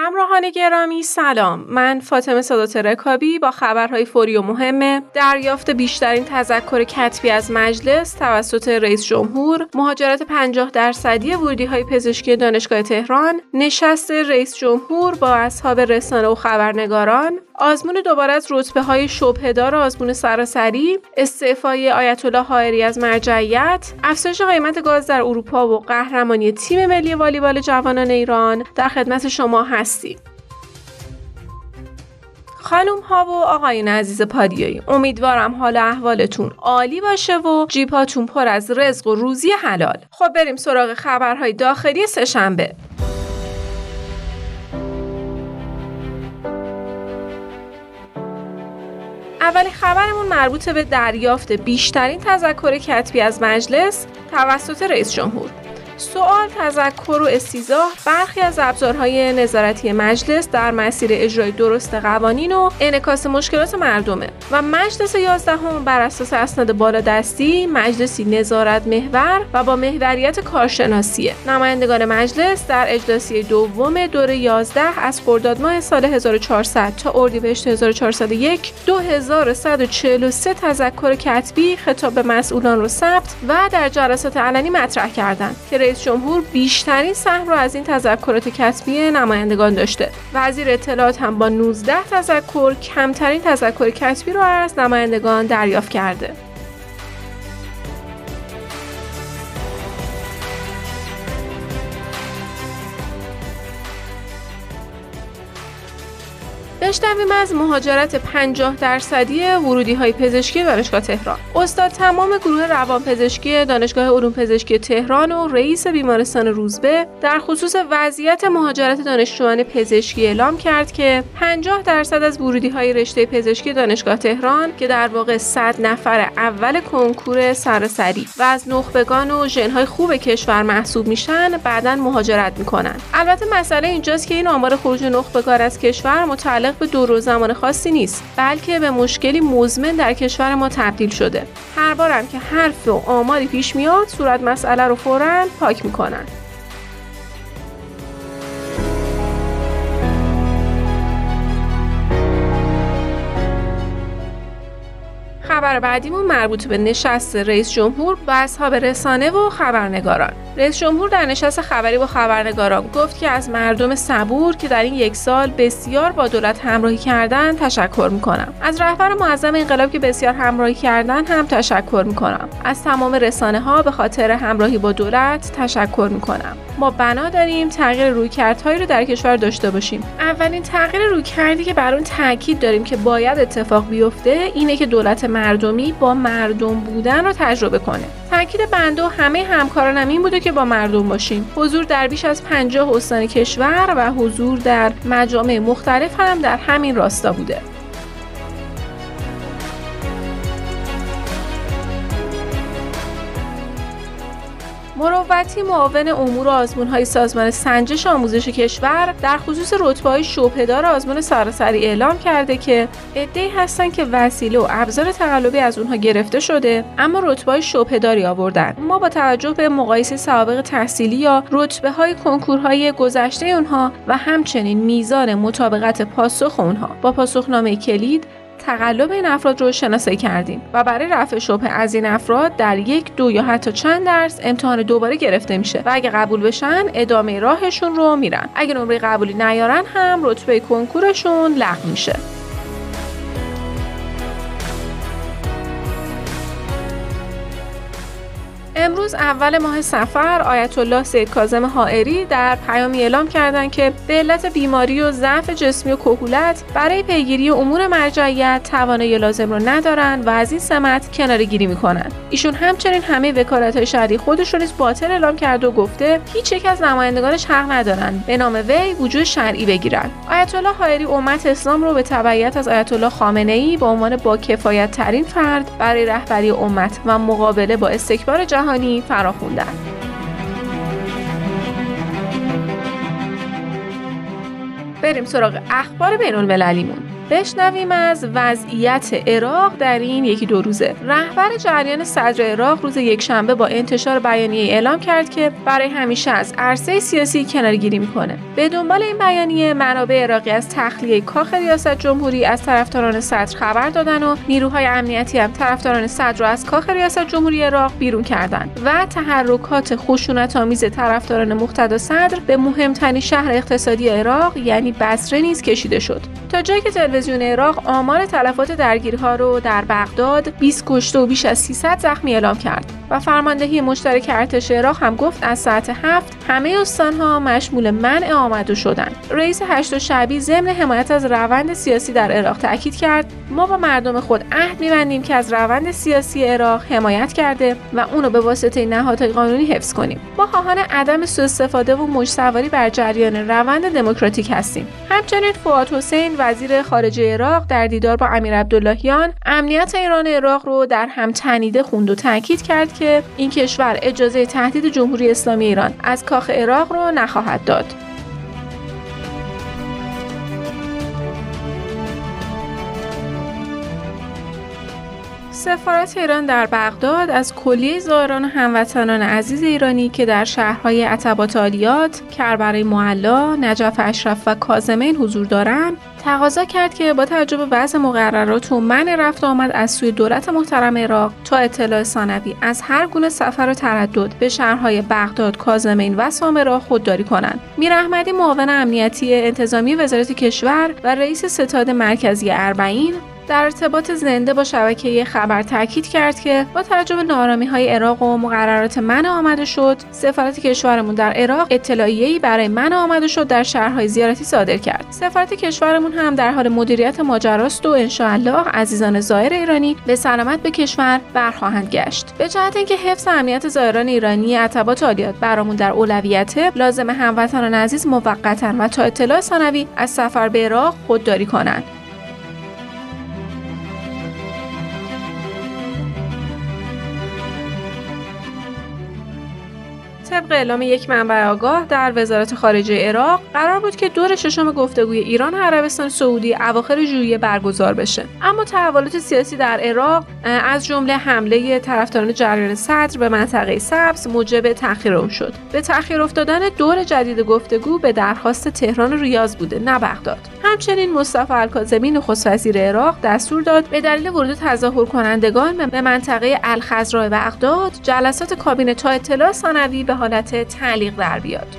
همراهان گرامی سلام. من فاطمه سادات رکابی با خبرهای فوری و مهمه دریافت بیشترین تذکر کتبی از مجلس توسط رئیس جمهور مهاجرت 50 درصدی ورودی های پزشکی دانشگاه تهران نشست رئیس جمهور با اصحاب رسانه و خبرنگاران آزمون دوباره از رتبه های شبهدار آزمون سراسری استعفای آیت الله حائری از مرجعیت افزایش قیمت گاز در اروپا و قهرمانی تیم ملی والیبال جوانان ایران در خدمت شما هستیم. خانم ها و آقایون عزیز پادیایی امیدوارم حال احوالتون عالی باشه و جیپاتون پر از رزق و روزی حلال. خب بریم سراغ خبرهای داخلی سهشنبه. اولین خبرمون مربوط به دریافت بیشترین تذکر کتبی از مجلس توسط رئیس جمهور. سوال تذکر و استیزاه. برخی از ابزارهای نظارتی مجلس در مسیر اجرای درست قوانین و انعکاس مشکلات مردمه. و مجلس یازدهم بر اساس اسناد بالادستی مجلسی نظارت محور و با محوریت کارشناسیه. نمایندگان مجلس در اجلاسی دوم دور 11 از خرداد ماه سال 1400 تا اردیبهشت 1401 2143 تذکر کتبی خطاب به مسئولان رو ثبت و در جلسات علنی مطرح کردند که رئیس جمهور بیشترین سهم را از این تذکرات کسبی نمایندگان داشته. وزیر اطلاعات هم با 19 تذکر کمترین تذکر کسبی را از نمایندگان دریافت کرده. بشنویم از مهاجرت 50 درصدی ورودی های پزشکی دانشگاه تهران. استاد تمام گروه روانپزشکی دانشگاه علوم پزشکی تهران و رئیس بیمارستان روزبه در خصوص وضعیت مهاجرت دانشجویان پزشکی اعلام کرد که 50 درصد از ورودی های رشته پزشکی دانشگاه تهران که در واقع 100 نفر اول کنکور سراسری و از نخبگان و ژنهای خوب کشور محسوب میشن بعدا مهاجرت می‌کنن. البته مسئله اینجاست که این آمار خروج نخبگان از کشور متعلق به دور و زمان خاصی نیست بلکه به مشکلی مزمن در کشور ما تبدیل شده. هر بارم که حرف و آماری پیش میاد صورت مسئله رو فورا پاک می‌کنن. خبر بعدیمون مربوط به نشست رئیس جمهور با اصحاب رسانه و خبرنگاران. رئیس جمهور در نشست خبری با خبرنگاران گفت که از مردم صبور که در این یک سال بسیار با دولت همراهی کردن تشکر می‌کنم. از رهبر معظم انقلاب که بسیار همراهی کردن هم تشکر می‌کنم. از تمام رسانه ها به خاطر همراهی با دولت تشکر می‌کنم. ما بنا داریم تغییر رویکردهایی رو در کشور داشته باشیم. اولین تغییر رویکردی که بر اون تاکید داریم که باید اتفاق بیفته اینه که دولت مردمی با مردم بودن رو تجربه کنه. تاکید بنده و همه همکارانم این بوده که با مردم باشیم. حضور در بیش از 50 استان کشور و حضور در مجامع مختلف هم در همین راستا بوده. مروتی معاون امور آزمون های سازمان سنجش آموزش کشور در خصوص رتبه های شبهدار آزمون سراسری اعلام کرده که عدهای هستند که وسیله و ابزار تقلبی از اونها گرفته شده اما رتبه های شبهداری آوردن. ما با توجه به مقایسه سوابق تحصیلی یا رتبه های کنکورهای گذشته اونها و همچنین میزان مطابقت پاسخ اونها. با پاسخنامه کلید تقلب این افراد رو شناسایی کردیم و برای رفع شبه از این افراد در یک دو یا حتی چند درس امتحان دوباره گرفته میشه و اگه قبول بشن ادامه راهشون رو میرن. اگه نمره قبولی نیارن هم رتبه کنکورشون لغو میشه. امروز اول ماه سفر آیت الله سید کاظم حائری در پیامی اعلام کردند که به علت بیماری و ضعف جسمی و کهولت برای پیگیری امور مرجعیت توانایی لازم را ندارند و از این سمت کناره گیری می‌کنند. ایشون همچنین همه وکالت های شهری خودش نیز باطل اعلام کرده و گفته هیچ یک از نمایندگانش حق ندارند. به نام وی وجود شرعی بگیرند. آیت الله حائری امت اسلام رو به تبعیت از آیت الله خامنه ای به عنوان با کفایت ترین فرد برای رهبری امت و مقابله با استکبار جهانی فراخوندن. بریم سراغ اخبار بین المللیمون بشنویم از وضعیت عراق در این یکی دو روزه. رهبر جریان صدر عراق روز یکشنبه با انتشار بیانیه اعلام کرد که برای همیشه از عرصه سیاسی کنارگیری می‌کنه. به دنبال این بیانیه منابع عراقی از تخلیه کاخ ریاست جمهوری از طرفداران صدر خبر دادن و نیروهای امنیتی هم طرفداران صدر را از کاخ ریاست جمهوری عراق بیرون کردند و تحرکات خشونت آمیز طرفداران مقتدا صدر به مهمترین شهر اقتصادی عراق یعنی بصره نیز کشیده شد. تا جایی که تلویزیون عراق آمار تلفات درگیری ها رو در بغداد 20 کشته و بیش از 300 زخمی اعلام کرد و فرماندهی مشترک ارتش عراق هم گفت از ساعت هفت همه استانها مشمول منع آمده شدند. رئیس هشت شعبی ضمن حمایت از روند سیاسی در عراق تاکید کرد ما با مردم خود عهد میبندیم که از روند سیاسی عراق حمایت کرده و اونو به واسطه نهادهای قانونی حفظ کنیم. ما خواهان عدم سوء استفاده و مجتواری بر جریان روند دموکراتیک هستیم. همچنین فواد حسین وزیر خارجه عراق در دیدار با امیر عبداللهیان امنیت ایران عراق رو در هم تنیده خوند و تاکید کرد که این کشور اجازه تهدید جمهوری اسلامی ایران از کاخ عراق رو نخواهد داد. سفارت ایران در بغداد از کلیه زائران و هموطنان عزیز ایرانی که در شهرهای عتبات عالیات، کربرای معلا، نجف اشرف و کازمین حضور دارند، تقاضا کرد که با توجه به وضع مقررات و منع رفت آمد از سوی دولت محترم عراق تا اطلاع ثانوی از هر گونه سفر و تردد به شهرهای بغداد، کازمین و سامرا خودداری کنند. میر احمدی معاون امنیتی انتظامی وزارت کشور و رئیس ستاد مرکزی اربعین در ارتباط زنده با شبکه خبر تاکید کرد که با توجه به نارامی های عراق و مقررات من آمده شد سفارت کشورمون در عراق اطلاعیه‌ای برای من آمده شد در شهرهای زیارتی صادر کرد. سفارت کشورمون هم در حال مدیریت ماجراست و انشاءالله عزیزان زائر ایرانی به سلامت به کشور برخواهند گشت. به جهت اینکه حفظ امنیت زائران ایرانی عتبات عالیات برامون در اولویت لازم هموطنان عزیز موقتا و تا اطلاع ثانوی از سفر به عراق خودداری کنند. طبق اعلام یک منبع آگاه در وزارت خارجه عراق قرار بود که دور ششم گفتگوی ایران و عربستان سعودی اواخر ژوئیه برگزار بشه. اما تحولات سیاسی در عراق از جمله حمله طرفداران جریان صدر به منطقه سبز موجب تاخیر اون شد. به تاخیر افتادن دور جدید گفتگو به درخواست تهران و ریاض بوده نه بغداد. همچنین مصطفی الکاظمی نخست وزیر عراق دستور داد به دلیل ورود تظاهر کنندگان به منطقه الخضراء بغداد جلسات کابینه تا اطلاع ثانوی به حالت تعلیق در بیاد.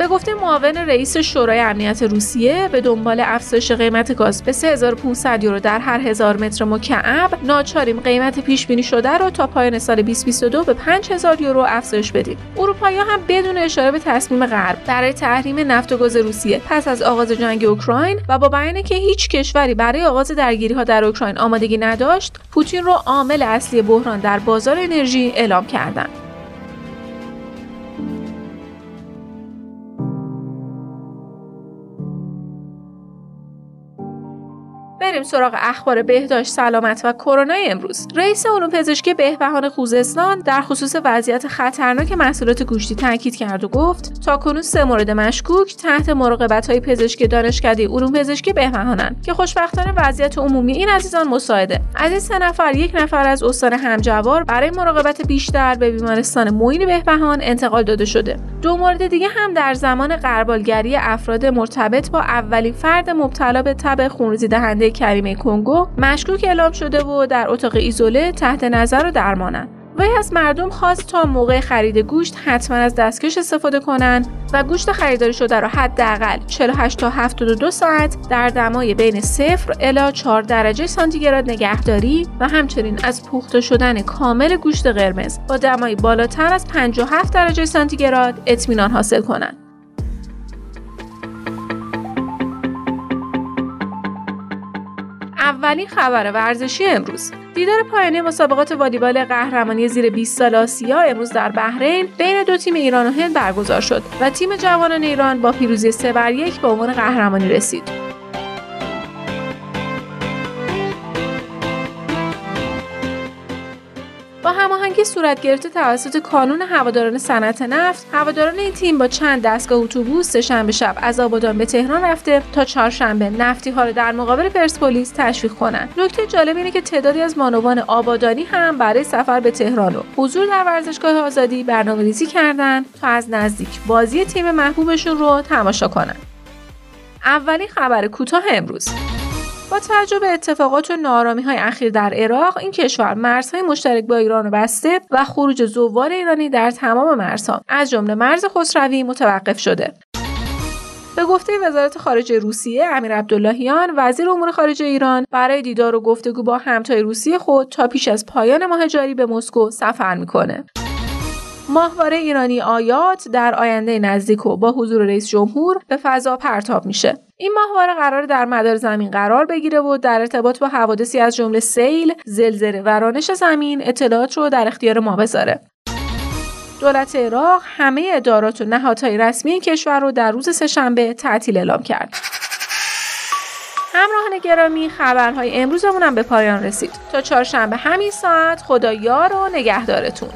به گفته معاون رئیس شورای امنیت روسیه به دنبال افزایش قیمت گاز به 3500 یورو در هر هزار متر مکعب ناچاریم قیمت پیش بینی شده رو تا پایان سال 2022 به 5000 یورو افزایش بدیم. اروپایی‌ها هم بدون اشاره به تصمیم غرب برای تحریم نفت و گاز روسیه پس از آغاز جنگ اوکراین و با بیان که هیچ کشوری برای آغاز درگیری‌ها در اوکراین آمادگی نداشت، پوتین رو عامل اصلی بحران در بازار انرژی اعلام کردند. بریم سراغ اخبار بهداشت سلامت و کرونا امروز. رئیس علوم پزشکی بهبهان خوزستان در خصوص وضعیت خطرناک محصولات گوشتی تاکید کرد و گفت تا کنون سه مورد مشکوک تحت مراقبت های پزشکی دانشکده علوم پزشکی بهبهانند که خوشبختانه وضعیت عمومی این عزیزان مساعده. از این سه نفر یک نفر از استان همجوار برای مراقبت بیشتر به بیمارستان معین بهبهان انتقال داده شده. دو مورد دیگه هم در زمان قربالگری افراد مرتبط با اولین فرد مبتلا به تب خونریزی دهنده کریمه کنگو مشکوک اعلام شده و در اتاق ایزوله تحت نظر و درمانند. وی از مردم خواست تا موقع خرید گوشت حتما از دستکش استفاده کنند و گوشت خریداری شده را حداقل 48 تا 72 ساعت در دمای بین 0 الی 4 درجه سانتیگراد نگهداری و همچنین از پخته شدن کامل گوشت قرمز با دمای بالاتر از 57 درجه سانتیگراد اطمینان حاصل کنند. اولین خبر ورزشی امروز دیدار پایانی مسابقات والیبال قهرمانی زیر 20 سال آسیا امروز در بحرین بین دو تیم ایران و هند برگزار شد و تیم جوانان ایران با پیروزی 3 بر 1 به عنوان قهرمانی رسید. هماهنگی صورت گرفته توسط کانون هواداران صنعت نفت هواداران این تیم با چند دستگاه اتوبوس سهشنبه شب از آبادان به تهران رفته تا چهارشنبه نفتی ها رو در مقابل پرسپولیس تشویق کنند. نکته جالب اینه که تعدادی از مانوان آبادانی هم برای سفر به تهران و حضور در ورزشگاه آزادی برنامه ریزی کردن تا از نزدیک بازی تیم محبوبشون رو تماشا کنن اولین خبر کوتاه امروز. با توجه به اتفاقات و نارامی های اخیر در عراق این کشور مرزهای مشترک با ایران رو بسته و خروج زوار ایرانی در تمام مرزها. از جمله مرز خسروی متوقف شده. به گفته وزارت خارجه روسیه امیر عبداللهیان وزیر امور خارجه ایران برای دیدار و گفتگو با همتای روسیه خود تا پیش از پایان ماه جاری به مسکو سفر می‌کنه. ماهواره ایرانی آیات در آینده نزدیک و با حضور رئیس جمهور به فضا پرتاب میشه این ماهواره قرار در مدار زمین قرار بگیره و در ارتباط با حوادثی از جمله سیل، زلزله و رانش زمین اطلاعات رو در اختیار ما بذاره. دولت عراق همه ادارات و نهادهای رسمی کشور رو در روز سهشنبه تعطیل اعلام کرد. همراهان گرامی خبرهای امروزمون هم به پایان رسید تا چهارشنبه همین ساعت خدا یار و نگهدارتون